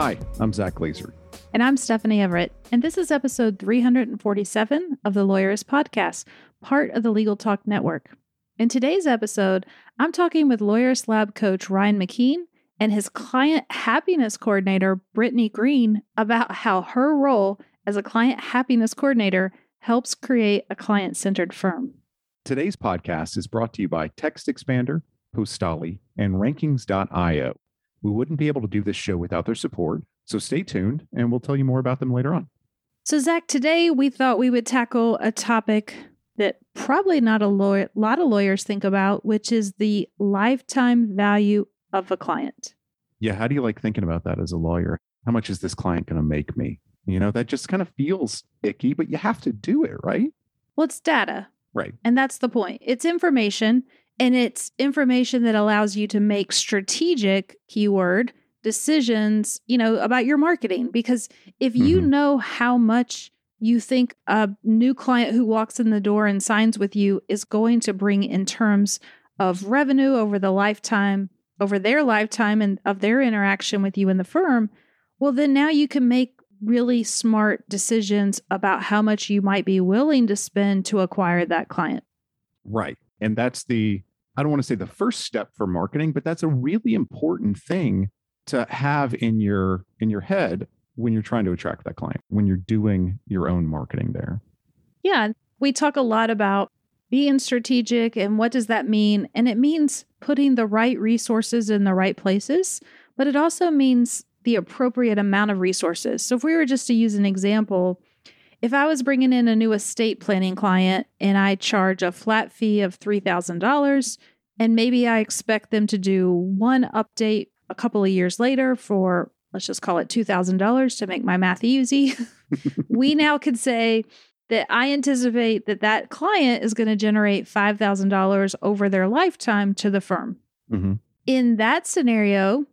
Hi, I'm Zack Glaser. And I'm Stephanie Everett. And this is episode 347 of the Lawyerist Podcast, part of the Legal Talk Network. In today's episode, I'm talking with Lawyerist Lab coach Ryan McKeen and his client happiness coordinator, Brittany Green, about how her role as a client happiness coordinator helps create a client centered firm. Today's podcast is brought to you by Text Expander, Postali, and Rankings.io. We wouldn't be able to do this show without their support, so stay tuned and we'll tell you more about them later on. So, Zack, today we thought we would tackle a topic that probably not a lawyer, lot of lawyers think about, which is the lifetime value of a client. Yeah, how do you like thinking about that as a lawyer? How much is this client going to make me? You know, that just kind of feels icky, but you have to do it, right? Well, it's data. Right. And that's the point. It's information and it's information that allows you to make strategic keyword decisions, you know, about your marketing. Because if you Mhm. know how much you think a new client who walks in the door and signs with you is going to bring in terms of revenue over the lifetime, over their lifetime and of their interaction with you in the firm, well, then now you can make really smart decisions about how much you might be willing to spend to acquire that client. Right. And that's the, I don't want to say the first step for marketing, but that's a really important thing to have in your in your head when you're trying to attract that client, when you're doing your own marketing there. Yeah, we talk a lot about being strategic and what does that mean? And it means putting the right resources in the right places, but it also means the appropriate amount of resources. So if we were just to use an example, if I was bringing in a new estate planning client and I charge a flat fee of $3,000 and maybe I expect them to do one update a couple of years later for let's just call it $2,000 to make my math easy, we now could say that I anticipate that that client is going to generate $5,000 over their lifetime to the firm. hmm In that scenario,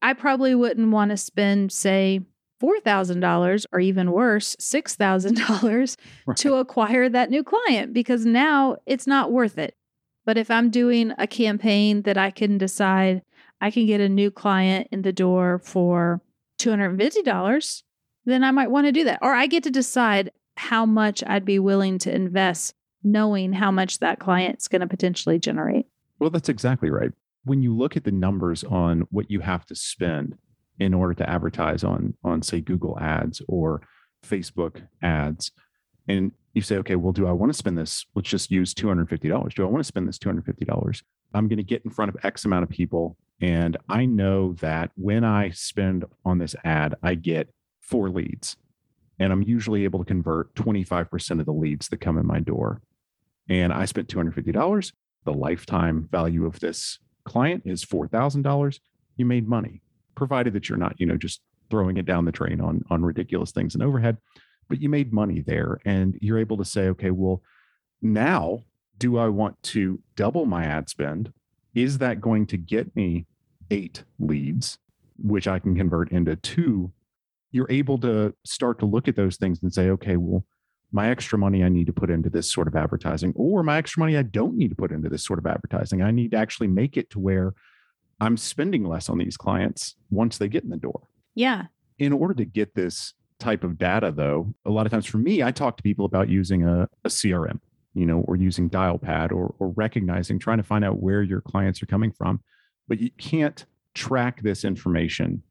I probably wouldn't want to spend, say, $4,000 or even worse, $6,000 Right. to acquire that new client because now it's not worth it. But if I'm doing a campaign that I can decide I can get a new client in the door for $250, then I might want to do that. Or I get to decide how much I'd be willing to invest knowing how much that client's going to potentially generate. Well, that's exactly right. When you look at the numbers on what you have to spend in order to advertise on on say Google Ads or Facebook ads, and you say, okay, well, do I want to spend this? Let's just use two hundred fifty dollars. Do I want to spend this two hundred fifty dollars? I'm going to get in front of X amount of people, and I know that when I spend on this ad, I get four leads, and I'm usually able to convert twenty five percent of the leads that come in my door. And I spent two hundred fifty dollars the lifetime value of this client is $4,000, you made money, provided that you're not, you know, just throwing it down the drain on on ridiculous things and overhead, but you made money there and you're able to say, okay, well, now do I want to double my ad spend? Is that going to get me 8 leads which I can convert into 2? You're able to start to look at those things and say, okay, well, my extra money I need to put into this sort of advertising, or my extra money I don't need to put into this sort of advertising. I need to actually make it to where I'm spending less on these clients once they get in the door. Yeah. In order to get this type of data, though, a lot of times for me, I talk to people about using a, a CRM, you know, or using Dialpad or, or recognizing, trying to find out where your clients are coming from. But you can't track this information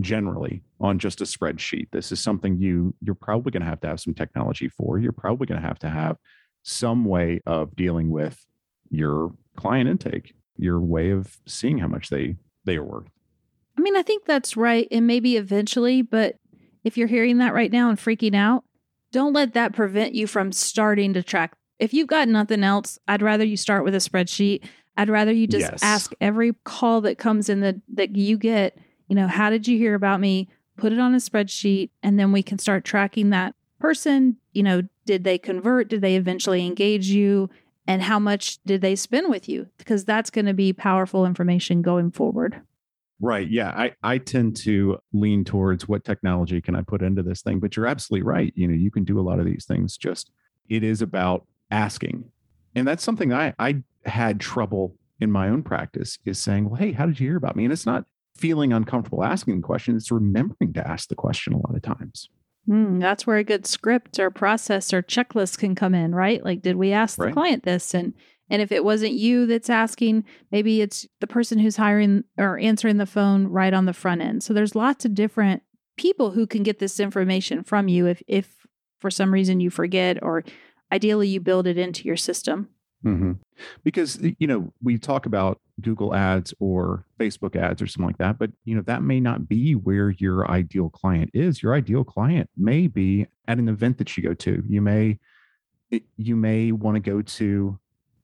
generally on just a spreadsheet. This is something you you're probably going to have to have some technology for. You're probably going to have to have some way of dealing with your client intake, your way of seeing how much they they are worth. I mean, I think that's right. And maybe eventually, but if you're hearing that right now and freaking out, don't let that prevent you from starting to track. If you've got nothing else, I'd rather you start with a spreadsheet. I'd rather you just Yes. ask every call that comes in that that you get, you know, how did you hear about me? Put it on a spreadsheet and then we can start tracking that person, you know, did they convert? Did they eventually engage you? And how much did they spend with you? Because that's going to be powerful information going forward. Right. Yeah. I, I tend to lean towards what technology can I put into this thing, but you're absolutely right. You know, you can do a lot of these things. Just it is about asking. And that's something I, I had trouble in my own practice is saying, well, hey, how did you hear about me? And it's not feeling uncomfortable asking the question, it's remembering to ask the question a lot of times. Hmm, that's where a good script or process or checklist can come in, right? Like, did we ask the client this? And and if it wasn't you that's asking, maybe it's the person who's hiring or answering the phone right on the front end. So there's lots of different people who can get this information from you if if for some reason you forget or ideally you build it into your system. hmm Because, you know, we talk about Google ads or Facebook ads or something like that, but, you know, that may not be where your ideal client is. Your ideal client may be at an event that you go to. You may, you may want to go to,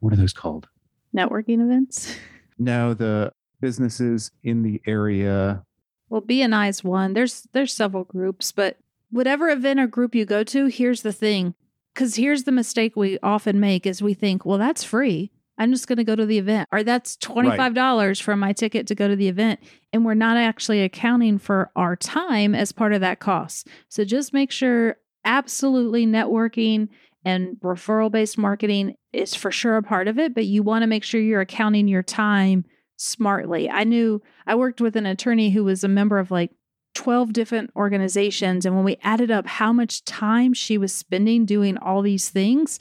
what are those called? Networking events. No, the businesses in the area. Well, BNI is one. There's there's several groups, but whatever event or group you go to, here's the thing. Cuz here's the mistake we often make is we think, well, that's free. I'm just going to go to the event or that's $25 for my ticket to go to the event and we're not actually accounting for our time as part of that cost. So just make sure absolutely networking and referral based marketing is for sure a part of it, but you want to make sure you're accounting your time smartly. I knew I worked with an attorney who was a member of like 12 different organizations. And when we added up how much time she was spending doing all these things,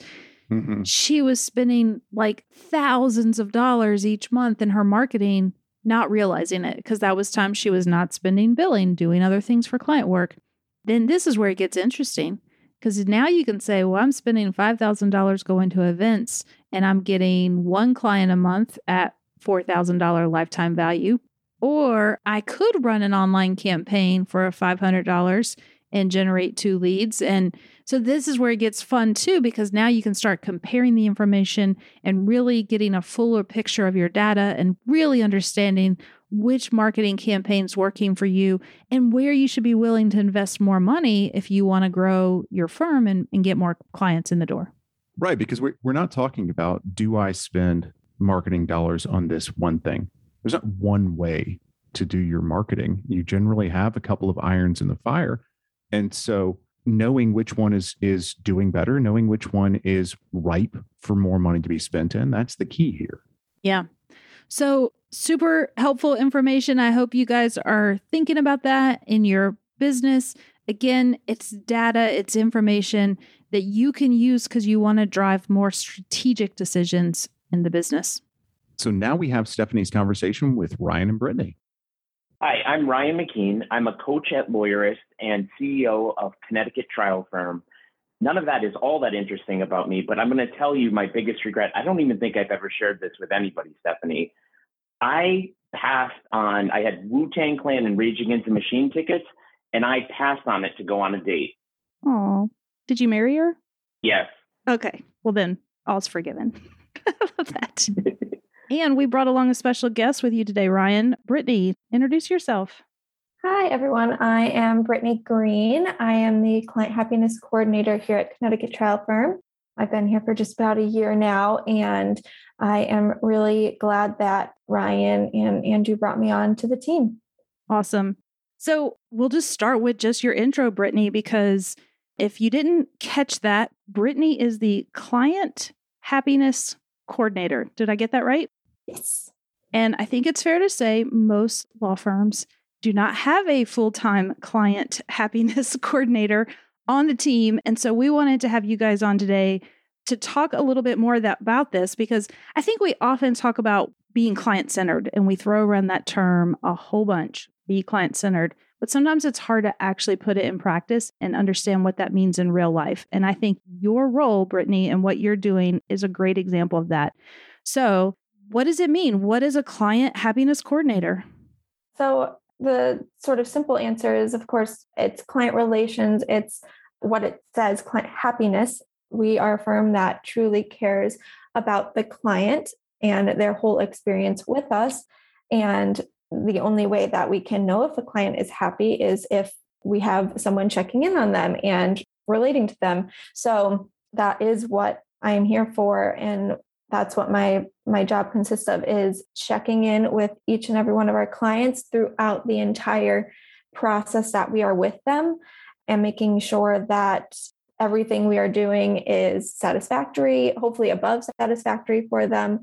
Mhm. she was spending like thousands of dollars each month in her marketing, not realizing it because that was time she was not spending billing, doing other things for client work. Then this is where it gets interesting because now you can say, well, I'm spending $5,000 going to events and I'm getting one client a month at $4,000 lifetime value. Or I could run an online campaign for $500 and generate two leads. And so this is where it gets fun too, because now you can start comparing the information and really getting a fuller picture of your data and really understanding which marketing campaign's working for you and where you should be willing to invest more money if you want to grow your firm and, and get more clients in the door. Right. Because we're, we're not talking about do I spend marketing dollars on this one thing? There's not one way to do your marketing. You generally have a couple of irons in the fire. And so knowing which one is is doing better, knowing which one is ripe for more money to be spent in, that's the key here. Yeah. So, super helpful information. I hope you guys are thinking about that in your business. Again, it's data, it's information that you can use because you want to drive more strategic decisions in the business. So now we have Stephanie's conversation with Ryan and Brittany. Hi, I'm Ryan McKeen. I'm a coach at Lawyerist and CEO of Connecticut Trial Firm. None of that is all that interesting about me, but I'm going to tell you my biggest regret. I don't even think I've ever shared this with anybody, Stephanie. I passed on, I had Wu Tang Clan and Rage Against the Machine tickets, and I passed on it to go on a date. Oh, did you marry her? Yes. Okay. Well, then all's forgiven. I love that. And we brought along a special guest with you today, Ryan. Brittany, introduce yourself. Hi, everyone. I am Brittany Green. I am the Client Happiness Coordinator here at Connecticut Trial Firm. I've been here for just about a year now, and I am really glad that Ryan and Andrew brought me on to the team. Awesome. So we'll just start with just your intro, Brittany, because if you didn't catch that, Brittany is the Client Happiness Coordinator. Did I get that right? Yes. And I think it's fair to say most law firms do not have a full time client happiness coordinator on the team. And so we wanted to have you guys on today to talk a little bit more that, about this because I think we often talk about being client centered and we throw around that term a whole bunch be client centered. But sometimes it's hard to actually put it in practice and understand what that means in real life. And I think your role, Brittany, and what you're doing is a great example of that. So, what does it mean? What is a client happiness coordinator? So, the sort of simple answer is, of course, it's client relations, it's what it says client happiness. We are a firm that truly cares about the client and their whole experience with us. And the only way that we can know if a client is happy is if we have someone checking in on them and relating to them. So that is what I am here for. And that's what my my job consists of is checking in with each and every one of our clients throughout the entire process that we are with them and making sure that everything we are doing is satisfactory hopefully above satisfactory for them.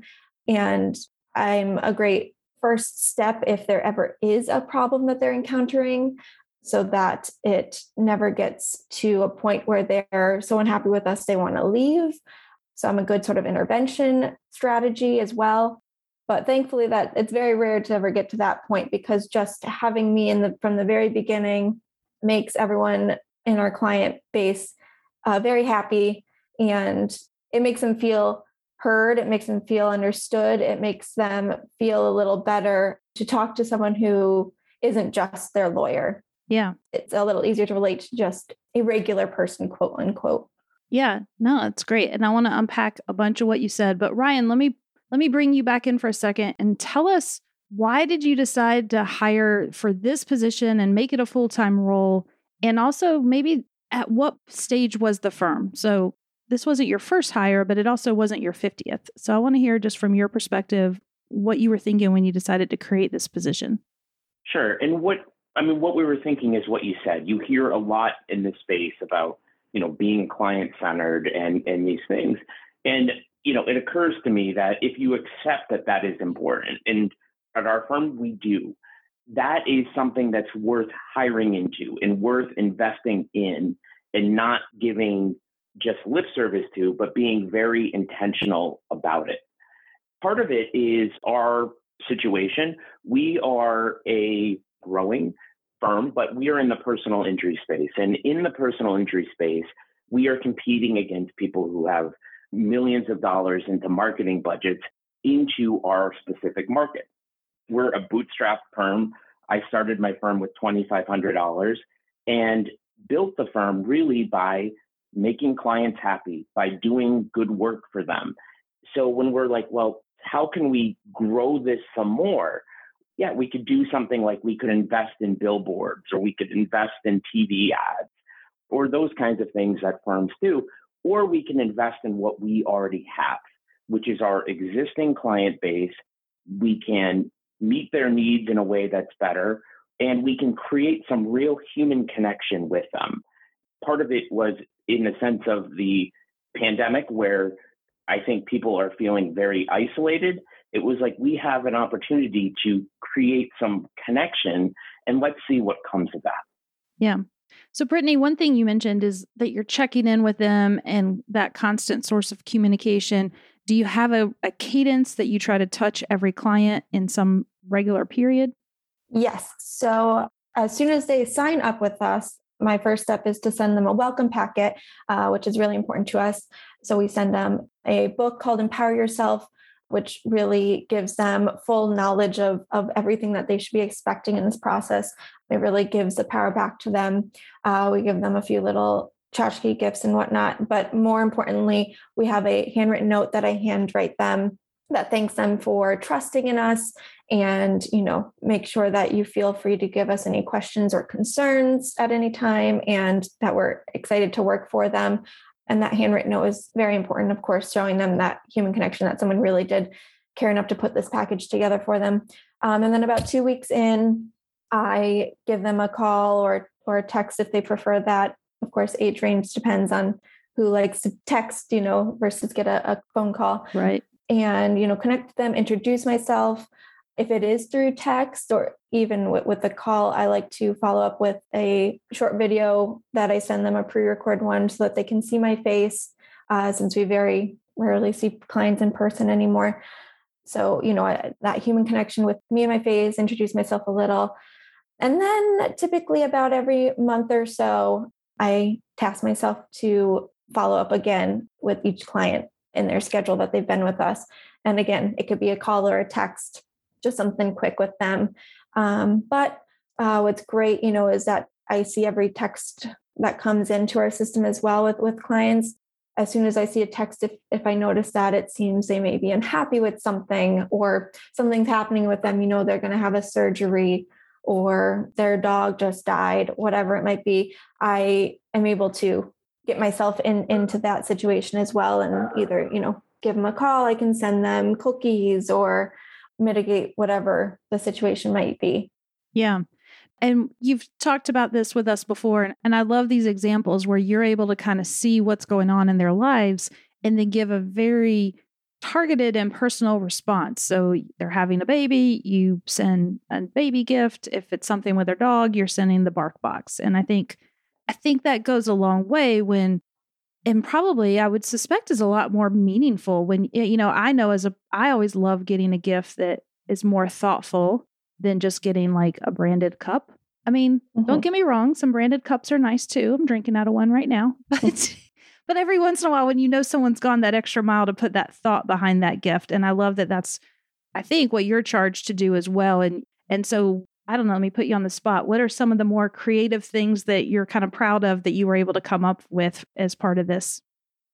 And i'm a great first step if there ever is a problem that they're encountering so that it never gets to a point where they're so unhappy with us they want to leave so I'm a good sort of intervention strategy as well. But thankfully that it's very rare to ever get to that point because just having me in the from the very beginning makes everyone in our client base uh, very happy and it makes them feel heard. It makes them feel understood. It makes them feel a little better to talk to someone who isn't just their lawyer. Yeah. It's a little easier to relate to just a regular person quote unquote yeah, no, it's great. And I want to unpack a bunch of what you said, but Ryan, let me let me bring you back in for a second and tell us why did you decide to hire for this position and make it a full-time role? And also maybe at what stage was the firm? So this wasn't your first hire, but it also wasn't your 50th. So I want to hear just from your perspective what you were thinking when you decided to create this position. Sure. And what I mean, what we were thinking is what you said. You hear a lot in this space about you know, being client centered and, and these things. And, you know, it occurs to me that if you accept that that is important, and at our firm, we do, that is something that's worth hiring into and worth investing in and not giving just lip service to, but being very intentional about it. Part of it is our situation. We are a growing firm, but we are in the personal injury space. And in the personal injury space, we are competing against people who have millions of dollars into marketing budgets into our specific market. We're a bootstrap firm. I started my firm with $2,500 and built the firm really by making clients happy, by doing good work for them. So when we're like, well, how can we grow this some more? Yeah, we could do something like we could invest in billboards or we could invest in TV ads or those kinds of things that firms do. Or we can invest in what we already have, which is our existing client base. We can meet their needs in a way that's better and we can create some real human connection with them. Part of it was in the sense of the pandemic where I think people are feeling very isolated it was like we have an opportunity to create some connection and let's see what comes of that. Yeah. So, Brittany, one thing you mentioned is that you're checking in with them and that constant source of communication. Do you have a, a cadence that you try to touch every client in some regular period? Yes. So, as soon as they sign up with us, my first step is to send them a welcome packet, uh, which is really important to us. So, we send them a book called Empower Yourself which really gives them full knowledge of, of everything that they should be expecting in this process. It really gives the power back to them. Uh, we give them a few little tchotchke gifts and whatnot. But more importantly, we have a handwritten note that I handwrite them that thanks them for trusting in us and you know make sure that you feel free to give us any questions or concerns at any time and that we're excited to work for them and that handwritten note was very important, of course, showing them that human connection that someone really did care enough to put this package together for them. Um, and then about two weeks in, I give them a call or or a text if they prefer that. Of course, age range depends on who likes to text, you know, versus get a, a phone call. Right. And you know, connect them, introduce myself, if it is through text or even with, with the call, I like to follow up with a short video that I send them a pre record one so that they can see my face, uh, since we very rarely see clients in person anymore. So, you know, I, that human connection with me and my face, introduce myself a little. And then typically about every month or so, I task myself to follow up again with each client in their schedule that they've been with us. And again, it could be a call or a text just something quick with them. Um, but uh, what's great, you know, is that I see every text that comes into our system as well with with clients. as soon as I see a text, if, if I notice that it seems they may be unhappy with something or something's happening with them, you know, they're going to have a surgery or their dog just died, whatever it might be, I am able to get myself in into that situation as well and either, you know, give them a call, I can send them cookies or mitigate whatever the situation might be. Yeah. And you've talked about this with us before. And and I love these examples where you're able to kind of see what's going on in their lives and then give a very targeted and personal response. So they're having a baby, you send a baby gift. If it's something with their dog, you're sending the bark box. And I think I think that goes a long way when and probably I would suspect is a lot more meaningful when you know I know as a I always love getting a gift that is more thoughtful than just getting like a branded cup. I mean, mm-hmm. don't get me wrong, some branded cups are nice too. I'm drinking out of one right now. But but every once in a while when you know someone's gone that extra mile to put that thought behind that gift and I love that that's I think what you're charged to do as well and and so I don't know, let me put you on the spot. What are some of the more creative things that you're kind of proud of that you were able to come up with as part of this?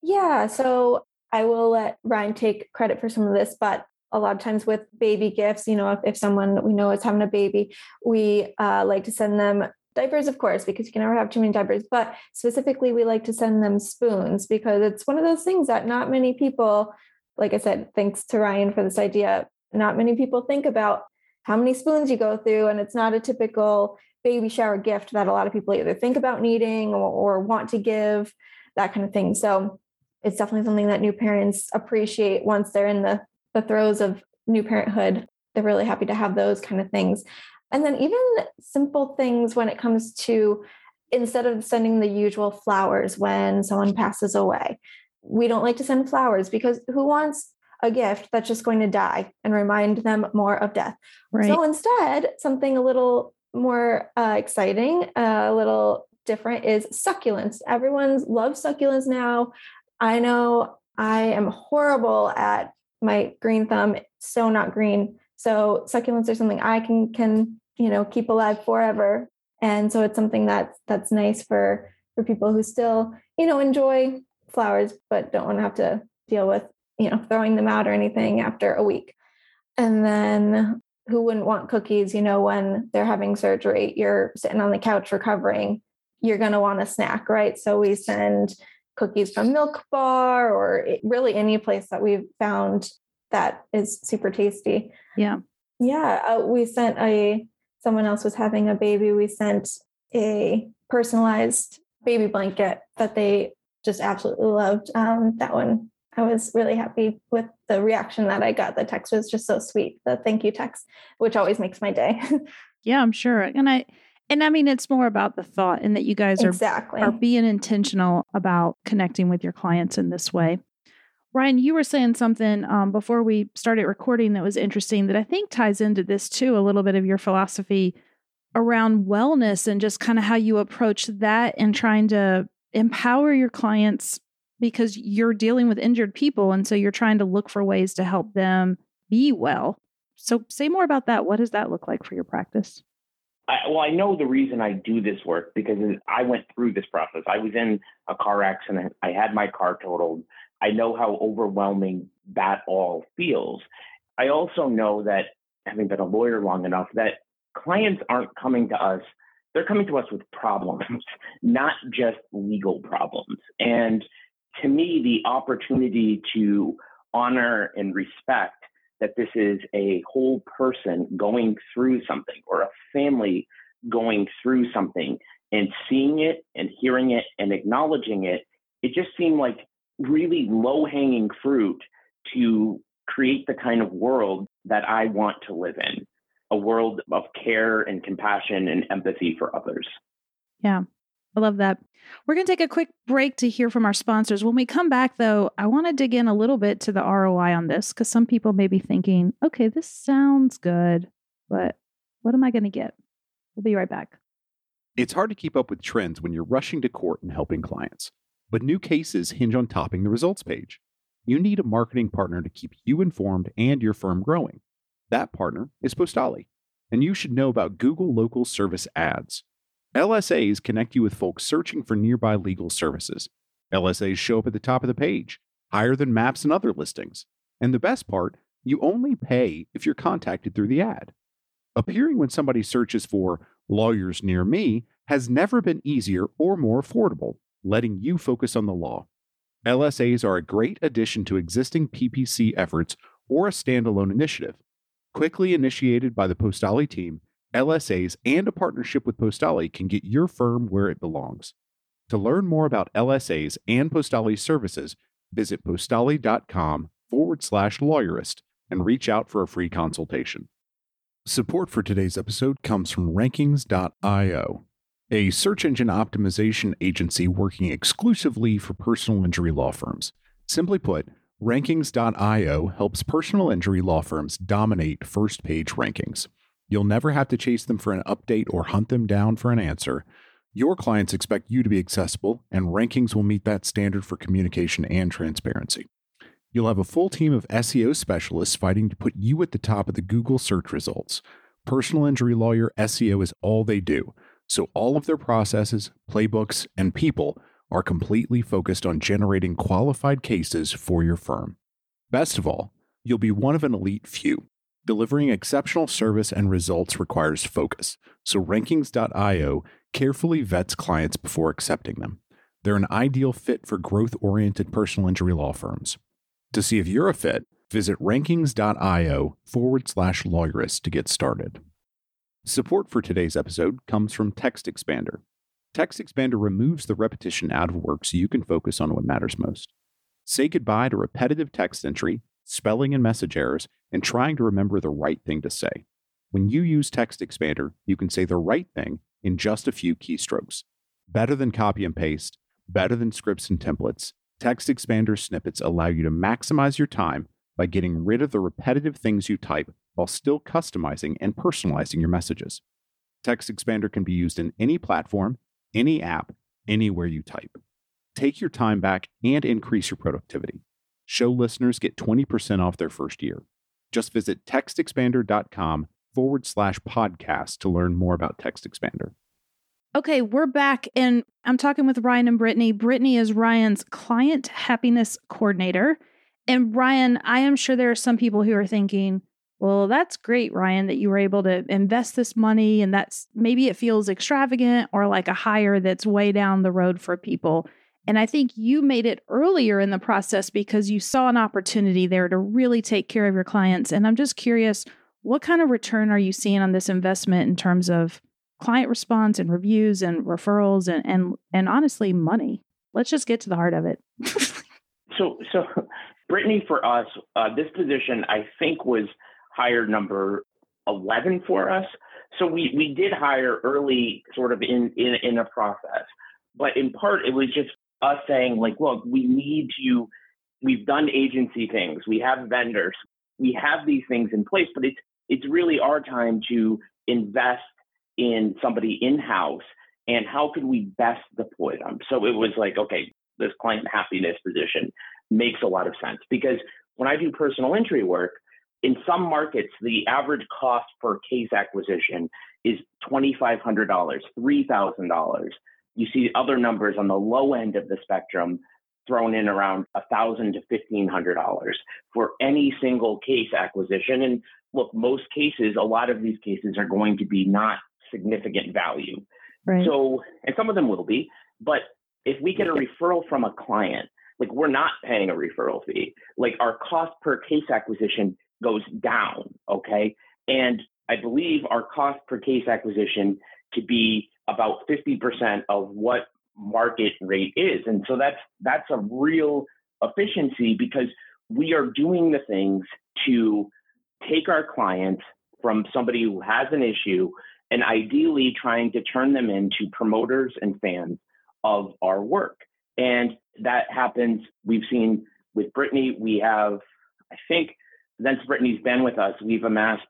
Yeah, so I will let Ryan take credit for some of this, but a lot of times with baby gifts, you know, if, if someone we know is having a baby, we uh, like to send them diapers, of course, because you can never have too many diapers. But specifically, we like to send them spoons because it's one of those things that not many people, like I said, thanks to Ryan for this idea, not many people think about how many spoons you go through. And it's not a typical baby shower gift that a lot of people either think about needing or, or want to give, that kind of thing. So it's definitely something that new parents appreciate once they're in the the throes of new parenthood. They're really happy to have those kind of things. And then even simple things when it comes to instead of sending the usual flowers when someone passes away, we don't like to send flowers because who wants a gift that's just going to die and remind them more of death? Right. So instead, something a little more uh, exciting, uh, a little different is succulents. Everyone loves succulents now. I know I am horrible at my green thumb so not green so succulents are something i can can you know keep alive forever and so it's something that's that's nice for for people who still you know enjoy flowers but don't want to have to deal with you know throwing them out or anything after a week and then who wouldn't want cookies you know when they're having surgery you're sitting on the couch recovering you're going to want a snack right so we send cookies from Milk Bar or really any place that we've found that is super tasty. Yeah. Yeah. Uh, we sent a, someone else was having a baby. We sent a personalized baby blanket that they just absolutely loved. Um, that one, I was really happy with the reaction that I got. The text was just so sweet. The thank you text, which always makes my day. yeah, I'm sure. And I, and I mean, it's more about the thought and that you guys are, exactly. are being intentional about connecting with your clients in this way. Ryan, you were saying something um, before we started recording that was interesting that I think ties into this too, a little bit of your philosophy around wellness and just kind of how you approach that and trying to empower your clients because you're dealing with injured people. And so you're trying to look for ways to help them be well. So, say more about that. What does that look like for your practice? I, well, I know the reason I do this work because I went through this process. I was in a car accident. I had my car totaled. I know how overwhelming that all feels. I also know that, having been a lawyer long enough, that clients aren't coming to us, they're coming to us with problems, not just legal problems. And to me, the opportunity to honor and respect that this is a whole person going through something or a family going through something and seeing it and hearing it and acknowledging it, it just seemed like really low hanging fruit to create the kind of world that I want to live in a world of care and compassion and empathy for others. Yeah, I love that. We're going to take a quick break to hear from our sponsors. When we come back, though, I want to dig in a little bit to the ROI on this because some people may be thinking, okay, this sounds good, but what am I going to get? We'll be right back. It's hard to keep up with trends when you're rushing to court and helping clients, but new cases hinge on topping the results page. You need a marketing partner to keep you informed and your firm growing. That partner is Postali, and you should know about Google Local Service Ads. LSAs connect you with folks searching for nearby legal services. LSAs show up at the top of the page, higher than maps and other listings. And the best part, you only pay if you're contacted through the ad. Appearing when somebody searches for lawyers near me has never been easier or more affordable, letting you focus on the law. LSAs are a great addition to existing PPC efforts or a standalone initiative. Quickly initiated by the Postali team, LSAs and a partnership with Postali can get your firm where it belongs. To learn more about LSAs and Postali services, visit postali.com forward slash lawyerist and reach out for a free consultation. Support for today's episode comes from Rankings.io, a search engine optimization agency working exclusively for personal injury law firms. Simply put, Rankings.io helps personal injury law firms dominate first page rankings. You'll never have to chase them for an update or hunt them down for an answer. Your clients expect you to be accessible, and rankings will meet that standard for communication and transparency. You'll have a full team of SEO specialists fighting to put you at the top of the Google search results. Personal injury lawyer SEO is all they do, so all of their processes, playbooks, and people are completely focused on generating qualified cases for your firm. Best of all, you'll be one of an elite few. Delivering exceptional service and results requires focus, so Rankings.io carefully vets clients before accepting them. They're an ideal fit for growth oriented personal injury law firms. To see if you're a fit, visit rankings.io forward slash lawyerist to get started. Support for today's episode comes from Text Expander. Text Expander removes the repetition out of work so you can focus on what matters most. Say goodbye to repetitive text entry, spelling and message errors, and trying to remember the right thing to say. When you use Text Expander, you can say the right thing in just a few keystrokes. Better than copy and paste, better than scripts and templates, Text Expander snippets allow you to maximize your time by getting rid of the repetitive things you type while still customizing and personalizing your messages. Text Expander can be used in any platform, any app, anywhere you type. Take your time back and increase your productivity. Show listeners get 20% off their first year. Just visit textexpander.com forward slash podcast to learn more about Text Expander. Okay, we're back and I'm talking with Ryan and Brittany. Brittany is Ryan's client happiness coordinator. And Ryan, I am sure there are some people who are thinking, well, that's great, Ryan, that you were able to invest this money and that's maybe it feels extravagant or like a hire that's way down the road for people. And I think you made it earlier in the process because you saw an opportunity there to really take care of your clients. And I'm just curious, what kind of return are you seeing on this investment in terms of client response and reviews and referrals and and and honestly money? Let's just get to the heart of it. so so Brittany for us, uh, this position I think was hire number 11 for us. So we, we did hire early sort of in, in, in a process, but in part it was just us saying like, look, we need to, we've done agency things. We have vendors. We have these things in place, but it's, it's really our time to invest in somebody in-house and how could we best deploy them? So it was like, okay, this client happiness position makes a lot of sense because when I do personal injury work, in some markets, the average cost per case acquisition is $2,500, $3,000. You see other numbers on the low end of the spectrum thrown in around 1,000 to $1,500 for any single case acquisition. And look, most cases, a lot of these cases are going to be not significant value. Right. So, and some of them will be, but if we get a referral from a client, like we're not paying a referral fee, like our cost per case acquisition goes down. Okay. And I believe our cost per case acquisition to be about 50% of what market rate is. And so that's that's a real efficiency because we are doing the things to take our clients from somebody who has an issue and ideally trying to turn them into promoters and fans of our work. And that happens, we've seen with Brittany, we have, I think, since Brittany's been with us, we've amassed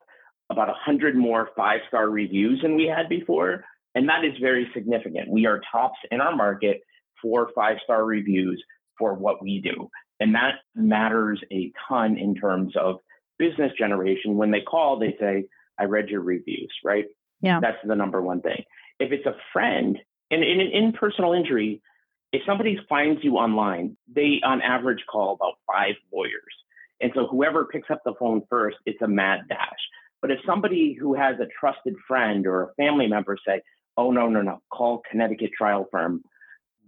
about 100 more five star reviews than we had before. And that is very significant. We are tops in our market for five star reviews for what we do. And that matters a ton in terms of business generation. When they call, they say, I read your reviews, right? Yeah. That's the number one thing. If it's a friend, and in, in personal injury, if somebody finds you online, they on average call about five lawyers. And so whoever picks up the phone first, it's a mad dash. But if somebody who has a trusted friend or a family member say, oh, no, no, no, call Connecticut Trial Firm,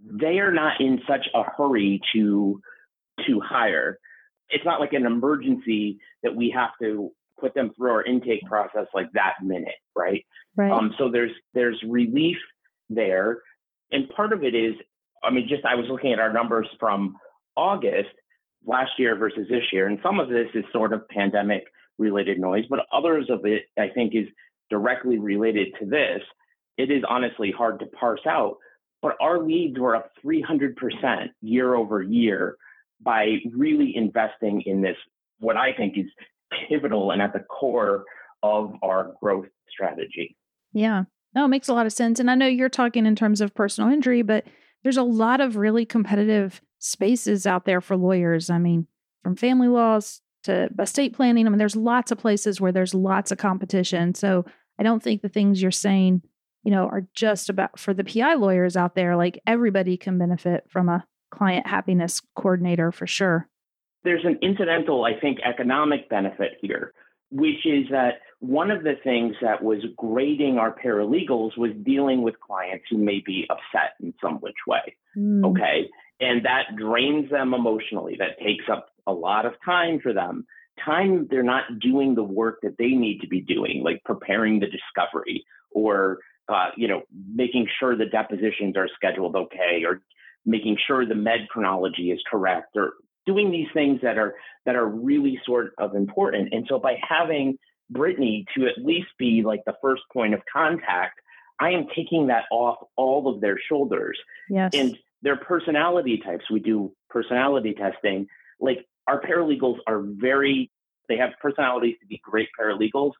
they are not in such a hurry to, to hire. It's not like an emergency that we have to put them through our intake process like that minute, right? Right. Um, so there's there's relief there, and part of it is, I mean, just I was looking at our numbers from August last year versus this year, and some of this is sort of pandemic related noise, but others of it I think is directly related to this. It is honestly hard to parse out, but our leads were up 300% year over year by really investing in this, what I think is pivotal and at the core of our growth strategy. Yeah. No, it makes a lot of sense. And I know you're talking in terms of personal injury, but there's a lot of really competitive spaces out there for lawyers. I mean, from family laws to estate planning. I mean, there's lots of places where there's lots of competition. So I don't think the things you're saying, you know, are just about for the PI lawyers out there. Like everybody can benefit from a client happiness coordinator for sure. There's an incidental, I think, economic benefit here, which is that one of the things that was grading our paralegals was dealing with clients who may be upset in some which way. Mm. Okay. And that drains them emotionally. That takes up a lot of time for them. Time they're not doing the work that they need to be doing, like preparing the discovery or, uh, you know, making sure the depositions are scheduled okay or making sure the med chronology is correct or doing these things that are that are really sort of important. And so by having Brittany to at least be like the first point of contact, I am taking that off all of their shoulders. Yes. And their personality types, we do personality testing. Like our paralegals are very, they have personalities to be great paralegals,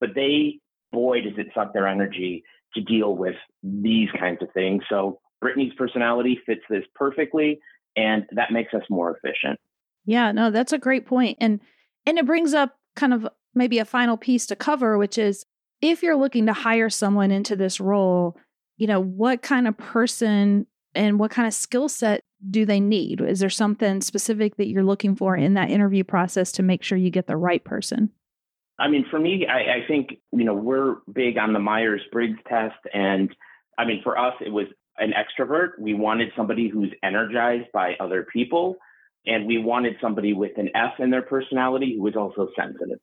but they, boy, does it suck their energy to deal with these kinds of things. So Brittany's personality fits this perfectly, and that makes us more efficient. Yeah, no, that's a great point. And and it brings up kind of maybe a final piece to cover, which is if you're looking to hire someone into this role, you know, what kind of person and what kind of skill set do they need? Is there something specific that you're looking for in that interview process to make sure you get the right person? I mean, for me, I, I think, you know, we're big on the Myers Briggs test. And I mean, for us, it was an extrovert. We wanted somebody who's energized by other people. And we wanted somebody with an F in their personality who was also sensitive.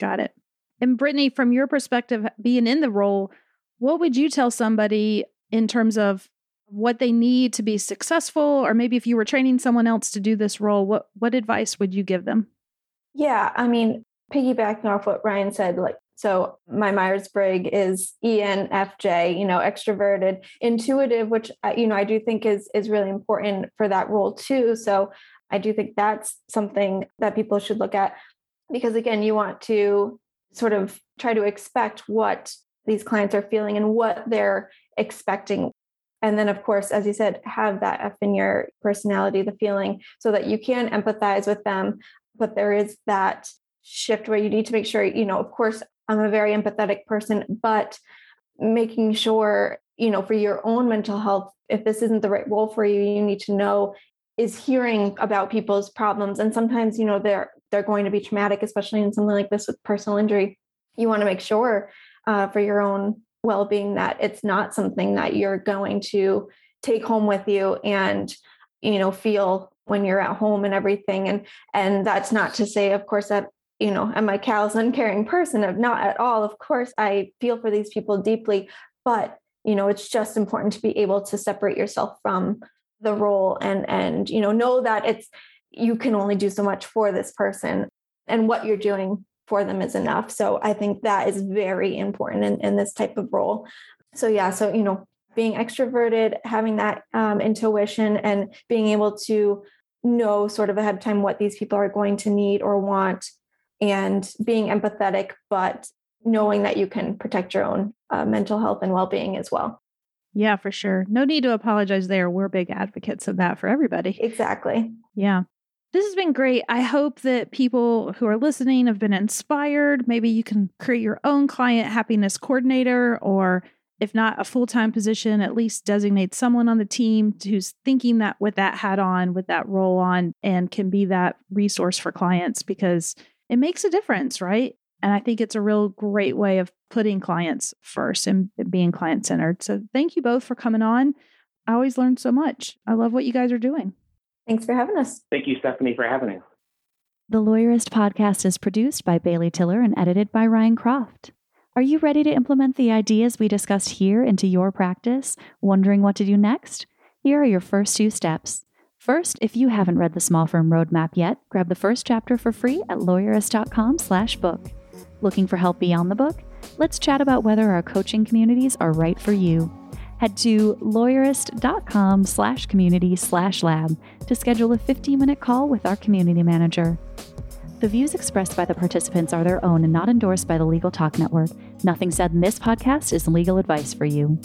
Got it. And Brittany, from your perspective, being in the role, what would you tell somebody in terms of what they need to be successful? Or maybe if you were training someone else to do this role, what, what advice would you give them? Yeah, I mean, piggybacking off what Ryan said, like, so my Myers Briggs is ENFJ, you know, extroverted, intuitive, which uh, you know I do think is is really important for that role too. So I do think that's something that people should look at because again, you want to sort of try to expect what these clients are feeling and what they're expecting. And then, of course, as you said, have that F in your personality, the feeling, so that you can empathize with them. But there is that shift where you need to make sure, you know, of course, I'm a very empathetic person, but making sure, you know, for your own mental health, if this isn't the right role for you, you need to know is hearing about people's problems. And sometimes you know they're they're going to be traumatic especially in something like this with personal injury. You want to make sure uh, for your own well-being that it's not something that you're going to take home with you and you know feel when you're at home and everything. And and that's not to say of course that you know am i callous uncaring person? Not at all of course i feel for these people deeply but you know it's just important to be able to separate yourself from the role and and you know know that it's you can only do so much for this person and what you're doing for them is enough. So i think that is very important in, in this type of role. So yeah so you know being extroverted having that um, intuition and being able to know sort of ahead of time what these people are going to need or want and being empathetic but knowing that you can protect your own uh, mental health and well-being as well yeah, for sure. No need to apologize there. We're big advocates of that for everybody. Exactly. Yeah. This has been great. I hope that people who are listening have been inspired. Maybe you can create your own client happiness coordinator or if not a full time position, at least designate someone on the team who's thinking that with that hat on, with that role on, and can be that resource for clients because it makes a difference, right? And I think it's a real great way of putting clients first and being client centered. So thank you both for coming on. I always learn so much. I love what you guys are doing. Thanks for having us. Thank you, Stephanie, for having us. The Lawyerist podcast is produced by Bailey Tiller and edited by Ryan Croft. Are you ready to implement the ideas we discussed here into your practice? Wondering what to do next? Here are your first two steps. First, if you haven't read the Small Firm Roadmap yet, grab the first chapter for free at lawyerist.com/book. Looking for help beyond the book? Let's chat about whether our coaching communities are right for you. Head to lawyerist.com slash community slash lab to schedule a 15 minute call with our community manager. The views expressed by the participants are their own and not endorsed by the Legal Talk Network. Nothing said in this podcast is legal advice for you.